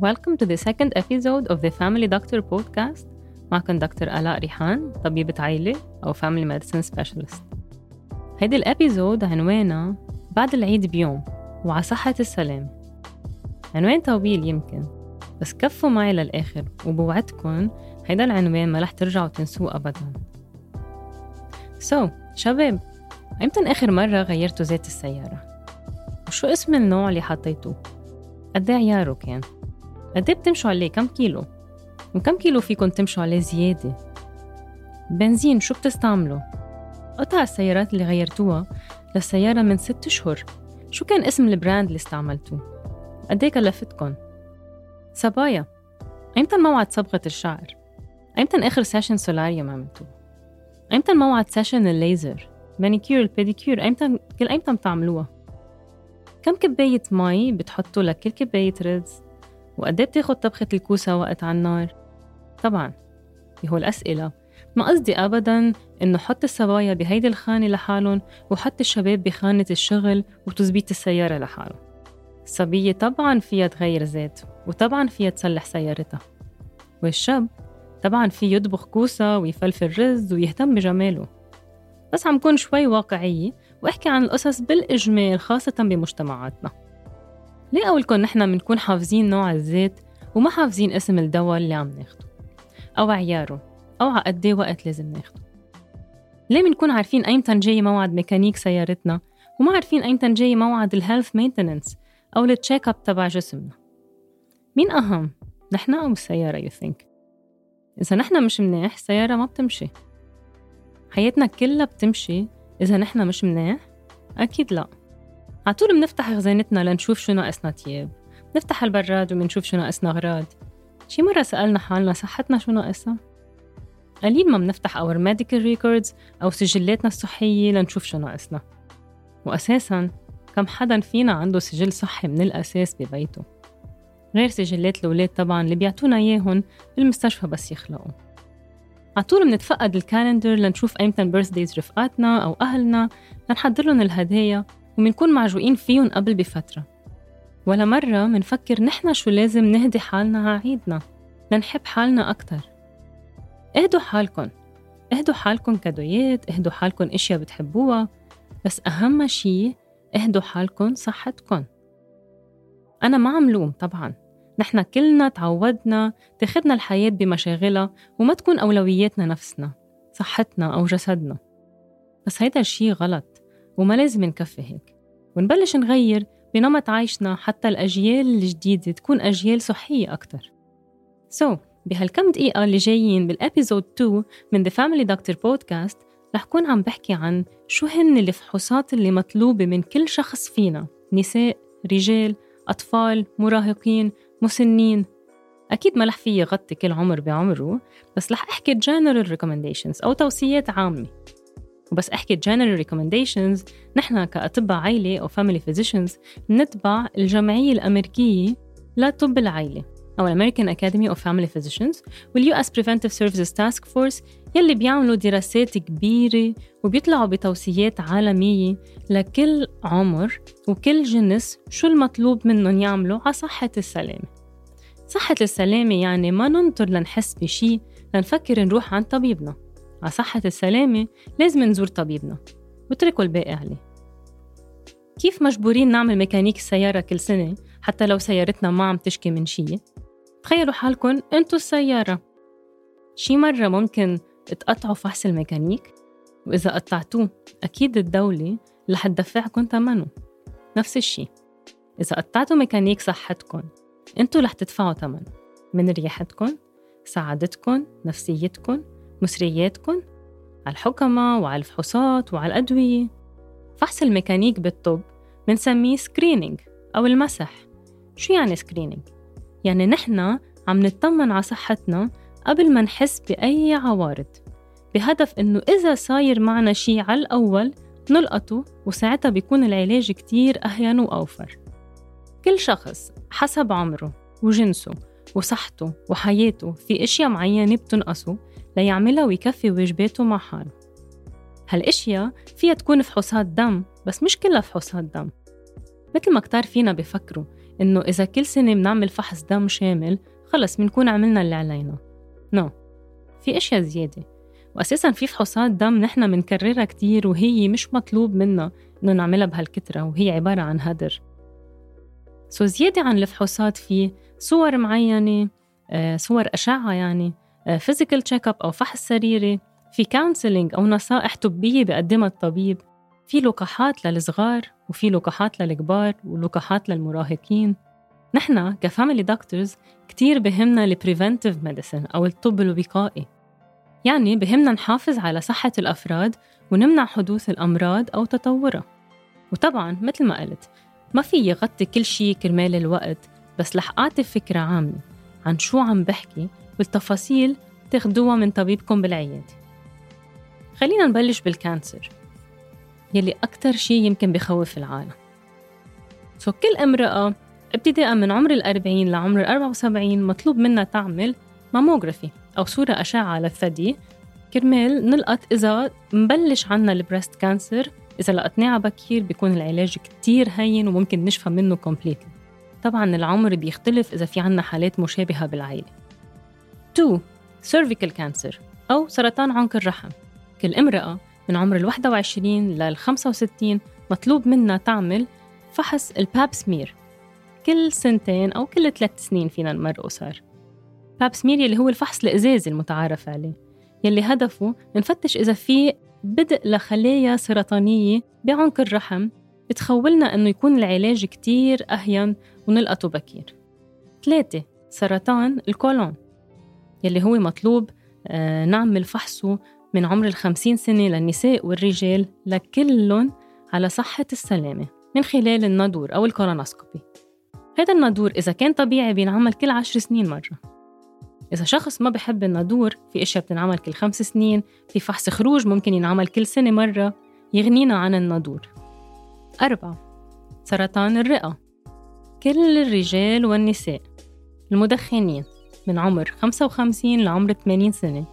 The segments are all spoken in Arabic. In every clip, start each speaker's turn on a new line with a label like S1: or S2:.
S1: Welcome to the second episode of the Family Doctor podcast معكم دكتور آلاء ريحان طبيبة عائلة أو Family Medicine Specialist هيدي الأبيزود عنوانها بعد العيد بيوم وعلى صحة السلام عنوان طويل يمكن بس كفوا معي للآخر وبوعدكم هيدا العنوان ما رح ترجعوا تنسوه أبدا so, شباب إمتى آخر مرة غيرتوا زيت السيارة؟ وشو اسم النوع اللي حطيتوه؟ قد إيه عياره كان؟ قد إيه بتمشوا عليه كم كيلو؟ وكم كيلو فيكم تمشوا عليه زيادة؟ بنزين شو بتستعملوا؟ قطع السيارات اللي غيرتوها للسيارة من ست أشهر شو كان اسم ال brand اللي استعملتوه؟ قد إيه كلفتكن؟ صبايا أيمتى موعد صبغة الشعر؟ أيمتى آخر session solarium عملتوه؟ أيمتى موعد session الليزر؟ مانيكير البيديكير أيمتى كل أيمتى بتعملوها؟ كم كباية مي بتحطوا لكل كباية رز؟ وقد إيه بتاخد طبخة الكوسة وقت على النار؟ طبعا هو الأسئلة. ما قصدي أبدا إنه حط الصبايا بهيدي الخانة لحالهم وحط الشباب بخانة الشغل وتظبيط السيارة لحالهم. الصبية طبعا فيها تغير زيت وطبعا فيها تصلح سيارتها. والشاب طبعا فيه يطبخ كوسة ويفلفل رز ويهتم بجماله. بس عم كون شوي واقعية وأحكي عن القصص بالإجمال خاصة بمجتمعاتنا. ليه أقولكم نحن بنكون حافظين نوع الزيت وما حافظين اسم الدواء اللي عم ناخده؟ أو عياره أو على قد إيه وقت لازم ناخده؟ ليه بنكون عارفين أيمتى جاي موعد ميكانيك سيارتنا وما عارفين أيمتى جاي موعد ال health maintenance أو ال check up تبع جسمنا؟ مين أهم؟ نحن أو السيارة you think إذا نحن مش منيح السيارة ما بتمشي. حياتنا كلها بتمشي. إذا نحن مش منيح؟ أكيد لأ. عطول بنفتح خزانتنا لنشوف شو ناقصنا تياب. نفتح البراد وبنشوف شو ناقصنا أغراض. شي مرة سألنا حالنا صحتنا شو ناقصها؟ قليل ما بنفتح our medical records أو سجلاتنا الصحية لنشوف شو ناقصنا. وأساساً كم حدا فينا عنده سجل صحي من الأساس ببيته. غير سجلات الأولاد طبعا اللي بيعطونا إياهم بالمستشفى بس يخلقوا. عطول بنتفقد ال calendar لنشوف أيمتى birthdays رفقاتنا أو أهلنا. لنحضر لهم الهدايا ومنكون معجوقين فيهم قبل بفترة. ولا مرة منفكر نحن شو لازم نهدي حالنا على عيدنا. لنحب حالنا أكتر. اهدوا حالكن. اهدوا حالكن كادويات اهدوا حالكن أشياء بتحبوها. بس أهم شي اهدوا حالكن صحتكن. أنا ما عم لوم طبعا. نحن كلنا تعودنا تاخدنا الحياة بمشاغلها وما تكون أولوياتنا نفسنا صحتنا أو جسدنا. بس هيدا الشي غلط. وما لازم نكفي هيك. ونبلش نغير بنمط عيشنا حتى الأجيال الجديدة تكون أجيال صحية أكتر. سو so, بهالكم دقيقة اللي جايين بالأبيزود 2 من The Family Doctor Podcast رح كون عم بحكي عن شو هن الفحوصات اللي مطلوبة من كل شخص فينا. نساء، رجال، أطفال، مراهقين، مسنين. أكيد ما رح في يغطي كل عمر بعمره بس رح أحكي general recommendations أو توصيات عامة. وبس أحكي general recommendations. نحن كأطباء عائلة أو family physicians نتبع الجمعية الأمريكية لطب العائلة أو American Academy of Family Physicians وال US Preventive Services Task Force يلي بيعملوا دراسات كبيرة وبيطلعوا بتوصيات عالمية لكل عمر وكل جنس شو المطلوب منهم يعملوا على صحة السلامة. صحة السلامة يعني ما ننطر لنحس بشي لنفكر نروح عند طبيبنا. على صحة السلامة لازم نزور طبيبنا. وتركوا الباقي عليه كيف مجبورين نعمل ميكانيك السيارة كل سنة حتى لو سيارتنا ما عم تشكي من شي؟ تخيلوا حالكم انتو السيارة. شي مرة ممكن تقطعوا فحص الميكانيك؟ وإذا قطعتوه أكيد الدولة رح تدفعكم ثمنه. نفس الشي. إذا قطعتوا ميكانيك صحتكم انتو رح تدفعوا ثمنه. من رياحتكم سعادتكم نفسيتكم مصرياتكم على الحكما وعلى الفحوصات وعلى الأدوية. فحص الميكانيك بالطب بنسميه screening أو المسح. شو يعني screening؟ يعني نحن عم نطمن على صحتنا قبل ما نحس بأي عوارض بهدف إنه إذا صاير معنا شي على الأول نلقطه وساعتها بيكون العلاج كتير أهين وأوفر. كل شخص حسب عمره وجنسه وصحته وحياته في أشياء معينة بتنقصه ليعملها ويكفي واجباته مع حاله. هالأشياء فيها تكون فحوصات دم بس مش كلها فحوصات دم. مثل ما كتار فينا بفكروا إنه إذا كل سنة بنعمل فحص دم شامل خلص بنكون عملنا اللي علينا. no no. في أشياء زيادة. وأساسا في فحوصات دم نحن بنكررها كتير وهي مش مطلوب منا إنه نعملها بهالكترة وهي عبارة عن هدر. so زيادة عن الفحوصات في صور معينة آه، صور أشعة يعني physical check up أو فحص سريري في counseling أو نصائح طبية بقدمها الطبيب. في لقاحات للصغار وفي لقاحات للكبار ولقاحات للمراهقين. نحن ك family doctors كتير بهمنا ال preventive medicine أو الطب الوقائي يعني بهمنا نحافظ على صحة الأفراد ونمنع حدوث الأمراض أو تطورها. وطبعا مثل ما قلت ما فيي غطي كل شيء كرمال الوقت بس رح أعطي فكرة عامة. عن شو عم بحكي؟ والتفاصيل تاخدوها من طبيبكم بالعيادة. خلينا نبلش بال cancer يلي أكتر شيء يمكن بخوف العالم. so كل امرأة ابتداء من عمر الأربعين لعمر الأربعة وسبعين مطلوب منها تعمل mammography أو صورة أشعة للثدي كرمال نلقط إذا مبلش عنا ال breast cancer إذا لقطناه بكير بيكون العلاج كتير هين وممكن نشفى منه completely طبعا العمر بيختلف إذا في عنا حالات مشابهة بالعائلة 2 cervical cancer أو سرطان عنق الرحم. كل امرأة من عمر ال 21 لل 65 مطلوب منها تعمل فحص الباب سمير كل سنتين أو كل ثلاث سنين فينا نمرقه صار باب سمير يلي هو الفحص الإزازي المتعارف عليه. يلي هدفه نفتش إذا في بدء لخلايا سرطانية بعنق الرحم بتخولنا إنه يكون العلاج كتير أهين ونلقطه بكير ثلاثة سرطان الكولون. يلي هو مطلوب آه، نعمل فحصه من عمر الخمسين سنة للنساء والرجال لكلهم على صحة السلامة من خلال النادور أو الكولونوسكوبي. هذا النادور إذا كان طبيعي بينعمل كل عشر سنين مرة. إذا شخص ما بحب النادور في أشياء بتنعمل كل خمس سنين في فحص خروج ممكن ينعمل كل سنة مرة يغنينا عن الناضور أربعة سرطان الرئة. كل الرجال والنساء المدخنين من عمر 55 لعمر 80 سنة.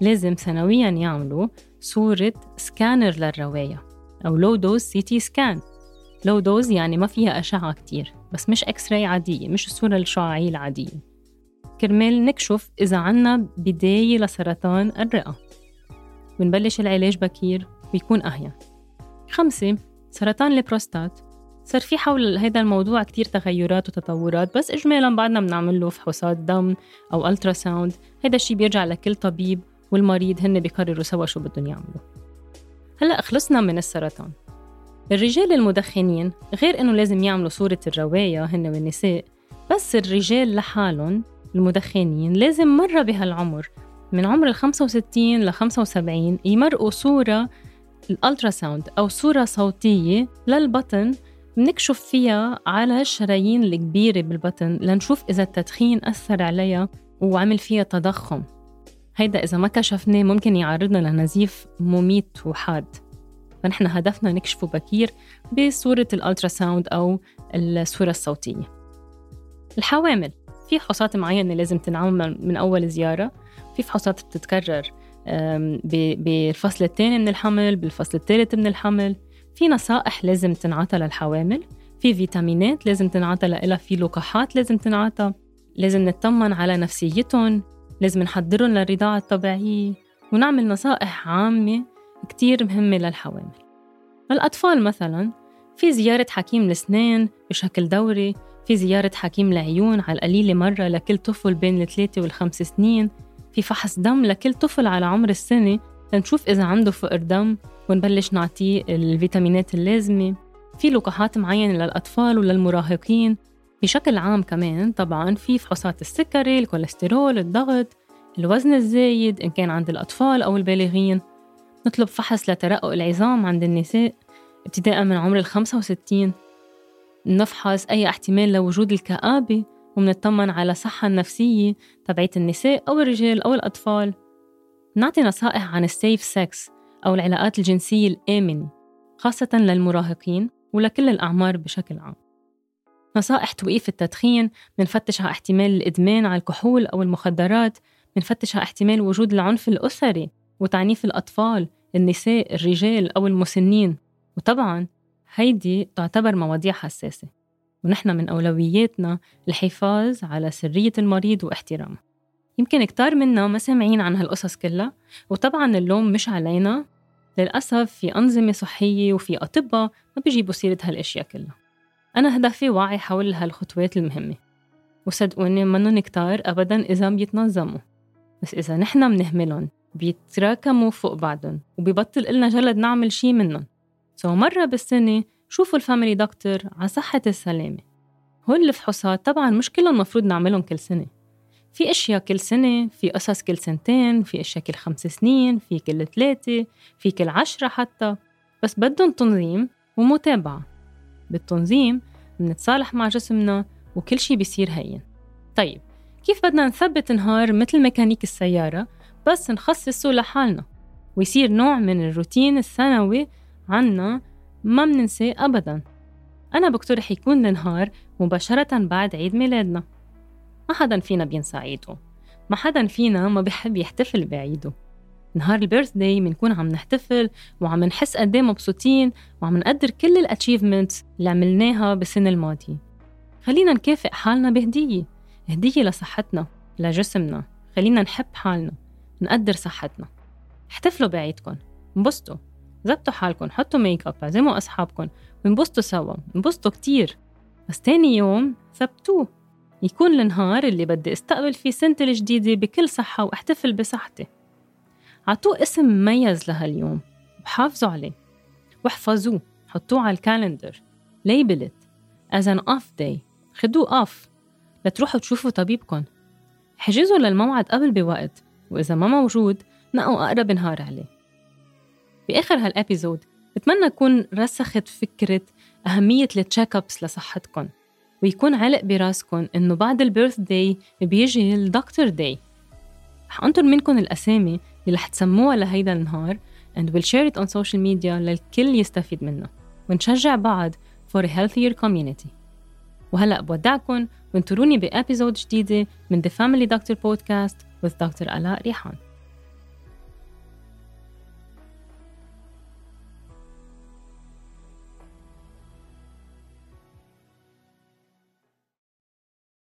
S1: لازم سنويا يعملوا صورة سكانر للرواية أو low dose CT scan low dose يعني ما فيها أشعة كتير بس مش X-ray عادية مش الصورة الشعاعية العادية. كرمال نكشف إذا عنا بداية لسرطان الرئة. ونبلش العلاج بكير ويكون أهين. خمسة سرطان البروستات. صار في حول هذا الموضوع كتير تغيرات وتطورات بس إجمالا بعدنا بنعمل له فحوصات دم أو ultrasound هذا الشيء بيرجع لكل طبيب والمريض هن بيقرروا سوا شو بدهم يعملوا. هلأ خلصنا من السرطان. الرجال المدخنين غير إنه لازم يعملوا صورة الرواية هن والنساء بس الرجال لحالهم المدخنين لازم مرة بهالعمر من عمر ال 65 ل 75 يمرقوا صورة ال ultrasound أو صورة صوتية للبطن بنكشف فيها على الشرايين الكبيرة بالبطن لنشوف إذا التدخين أثر عليها وعمل فيها تضخم. هيدا إذا ما كشفناه ممكن يعرضنا لنزيف مميت وحاد. فنحن هدفنا نكشفه بكير بصورة الألتراساوند أو الصورة الصوتية. الحوامل في فحوصات معينة لازم تنعمل من أول زيارة. في فحوصات بتتكرر بالفصل الثاني من الحمل بالفصل الثالث من الحمل. في نصائح لازم تنعطى للحوامل في فيتامينات لازم تنعطى لها في لقاحات لازم تنعطى لازم نطمن على نفسيتهم لازم نحضرهم للرضاعة الطبيعية ونعمل نصائح عامة كتير مهمة للحوامل. الأطفال مثلا في زيارة حكيم الأسنان بشكل دوري في زيارة حكيم العيون على القليلة مرة لكل طفل بين الثلاثة والخمس سنين في فحص دم لكل طفل على عمر السنة لنشوف إذا عنده فقر دم ونبلش نعطيه الفيتامينات اللازمة. في لقاحات معينة للأطفال وللمراهقين. بشكل عام كمان طبعا في فحوصات السكري الكوليسترول الضغط الوزن الزايد إن كان عند الأطفال أو البالغين. نطلب فحص لترقق العظام عند النساء ابتداء من عمر ال 65 نفحص أي احتمال لوجود الكآبة ومنطمن على الصحة النفسية تبعية النساء أو الرجال أو الأطفال. نعطي نصائح عن السيف سكس أو العلاقات الجنسية الآمنة خاصة للمراهقين ولكل الأعمار بشكل عام. نصائح توقيف التدخين منفتش على احتمال الإدمان على الكحول أو المخدرات منفتش على احتمال وجود العنف الأسري وتعنيف الأطفال النساء الرجال أو المسنين. وطبعا هيدي تعتبر مواضيع حساسة. ونحن من أولوياتنا الحفاظ على سرية المريض واحترامه. يمكن كتار منا ما سامعين عن هالقصص كلها وطبعا اللوم مش علينا للأسف في أنظمة صحية وفي أطباء ما بيجيبوا سيرة هالأشياء كلها. أنا هدفي وعي حول هالخطوات المهمة. وصدقوني منن كتار أبدا إذا بيتنظموا. بس إذا نحن منهملن بيتراكموا فوق بعضهم وبيبطل إلنا جلد نعمل شي منهم. so مرة بالسنة شوفوا ال family doctor على صحة السلامة. هول الفحوصات طبعا مش كلهم مفروض نعملهم كل سنة. في أشياء كل سنة في قصص كل سنتين في أشياء كل خمس سنين في كل ثلاثة في كل عشرة حتى. بس بدهم تنظيم ومتابعة. بالتنظيم بنتصالح مع جسمنا وكل شي بيصير هين. طيب كيف بدنا نثبت نهار مثل ميكانيك السيارة بس نخصصه لحالنا؟ ويصير نوع من الروتين السنوي عنا ما مننساه أبدا. أنا بقترح يكون النهار مباشرة بعد عيد ميلادنا. ما حدا فينا بينسى عيده ما حدا فينا ما بيحب يحتفل بعيده. نهار ال birthday بنكون عم نحتفل وعم نحس قد مبسوطين وعم نقدر كل ال achievements اللي عملناها بالسنة الماضية. خلينا نكافئ حالنا بهدية. هدية لصحتنا لجسمنا. خلينا نحب حالنا. نقدر صحتنا. احتفلوا بعيدكم انبسطوا. زبطوا حالكم حطوا ميك اب عزموا اصحابكم وانبسطوا سوا. انبسطوا كتير. بس تاني يوم ثبتوه يكون النهار اللي بدي أستقبل فيه سنتي الجديدة بكل صحة وأحتفل بصحتي. عطوه اسم مميز لهاليوم وحافظوا عليه. واحفظوه حطوه على ال calendar. label as an off day. خدوه off. لتروحوا تشوفوا طبيبكم. حجزوا للموعد قبل بوقت وإذا ما موجود نقوا أقرب نهار عليه. بآخر هال episode بتمنى أكون رسخت فكرة أهمية ال check-ups لصحتكم. ويكون علق براسكم إنه بعد ال birthday بيجي ال doctor day رح أنطر منكم الأسامي اللي رح تسموها لهيدا النهار and we'll share it on social media للكل يستفيد منه. ونشجع بعض for a healthier community. وهلأ بودعكم وانطروني ب episode جديدة من The Family Doctor Podcast with Dr. آلاء ريحان